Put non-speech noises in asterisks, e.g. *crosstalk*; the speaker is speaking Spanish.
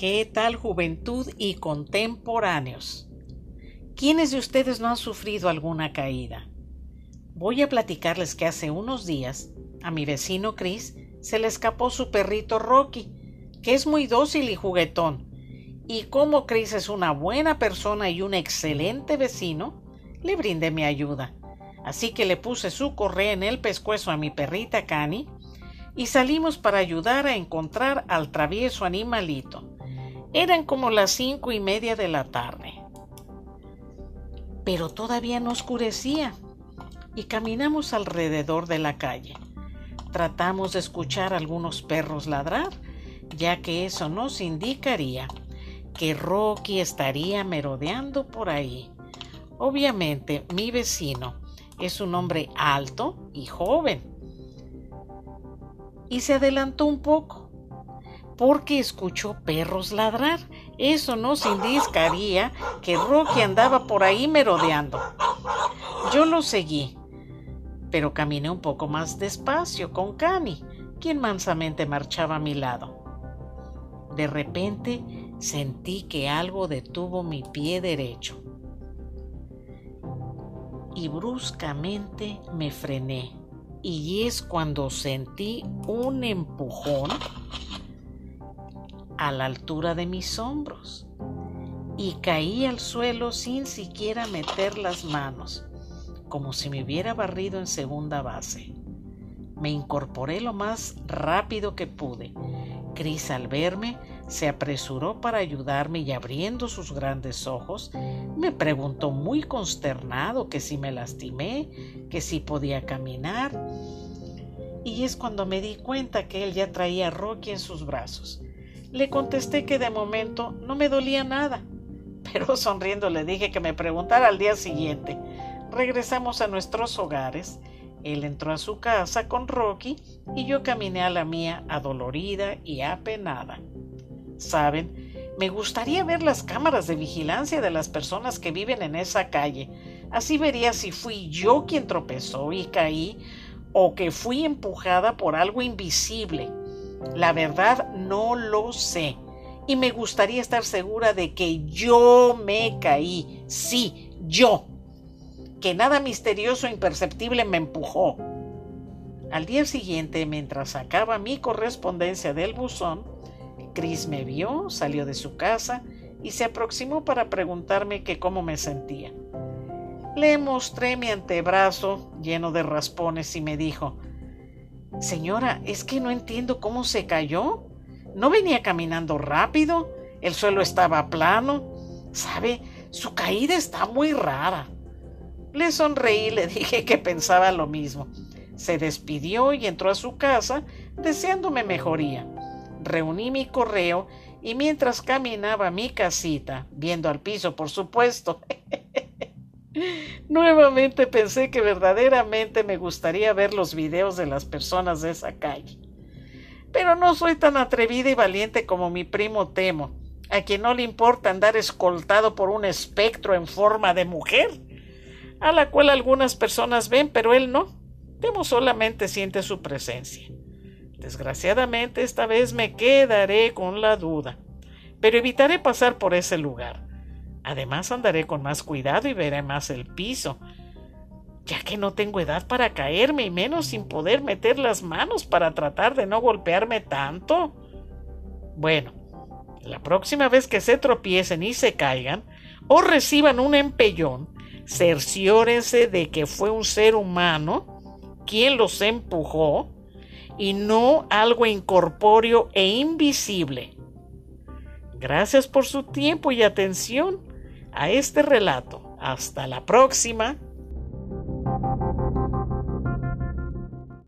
¿Qué tal juventud y contemporáneos? ¿Quiénes de ustedes no han sufrido alguna caída? Voy a platicarles que hace unos días a mi vecino Chris se le escapó su perrito Rocky, que es muy dócil y juguetón. Y como Chris es una buena persona y un excelente vecino, le brindé mi ayuda. Así que le puse su correa en el pescuezo a mi perrita Cani y salimos para ayudar a encontrar al travieso animalito. Eran como las cinco y media de la tarde. Pero todavía no oscurecía y caminamos alrededor de la calle. Tratamos de escuchar algunos perros ladrar, ya que eso nos indicaría que Rocky estaría merodeando por ahí. Obviamente, mi vecino es un hombre alto y joven. Y se adelantó un poco porque escuchó perros ladrar. Eso nos indicaría que Rocky andaba por ahí merodeando. Yo lo seguí, pero caminé un poco más despacio con Cani, quien mansamente marchaba a mi lado. De repente sentí que algo detuvo mi pie derecho y bruscamente me frené. Y es cuando sentí un empujón a la altura de mis hombros y caí al suelo sin siquiera meter las manos, como si me hubiera barrido en segunda base. Me incorporé lo más rápido que pude. Cris al verme se apresuró para ayudarme y abriendo sus grandes ojos me preguntó muy consternado que si me lastimé, que si podía caminar. Y es cuando me di cuenta que él ya traía a Rocky en sus brazos. Le contesté que de momento no me dolía nada, pero *laughs* sonriendo le dije que me preguntara al día siguiente. Regresamos a nuestros hogares. Él entró a su casa con Rocky y yo caminé a la mía adolorida y apenada. Saben, me gustaría ver las cámaras de vigilancia de las personas que viven en esa calle. Así vería si fui yo quien tropezó y caí o que fui empujada por algo invisible la verdad no lo sé. Y me gustaría estar segura de que yo me caí. Sí, yo. Que nada misterioso e imperceptible me empujó. Al día siguiente, mientras sacaba mi correspondencia del buzón, Chris me vio, salió de su casa y se aproximó para preguntarme que cómo me sentía. Le mostré mi antebrazo lleno de raspones y me dijo Señora, es que no entiendo cómo se cayó. No venía caminando rápido, el suelo estaba plano. ¿Sabe? Su caída está muy rara. Le sonreí y le *laughs* dije que pensaba lo mismo. Se despidió y entró a su casa deseándome mejoría. Reuní mi correo y mientras caminaba a mi casita, viendo al piso, por supuesto, *laughs* Nuevamente pensé que verdaderamente me gustaría ver los videos de las personas de esa calle. Pero no soy tan atrevida y valiente como mi primo Temo, a quien no le importa andar escoltado por un espectro en forma de mujer, a la cual algunas personas ven, pero él no. Temo solamente siente su presencia. Desgraciadamente esta vez me quedaré con la duda, pero evitaré pasar por ese lugar. Además andaré con más cuidado y veré más el piso, ya que no tengo edad para caerme y menos sin poder meter las manos para tratar de no golpearme tanto. Bueno, la próxima vez que se tropiecen y se caigan o reciban un empellón, cerciórense de que fue un ser humano quien los empujó y no algo incorpóreo e invisible. Gracias por su tiempo y atención a este relato. Hasta la próxima.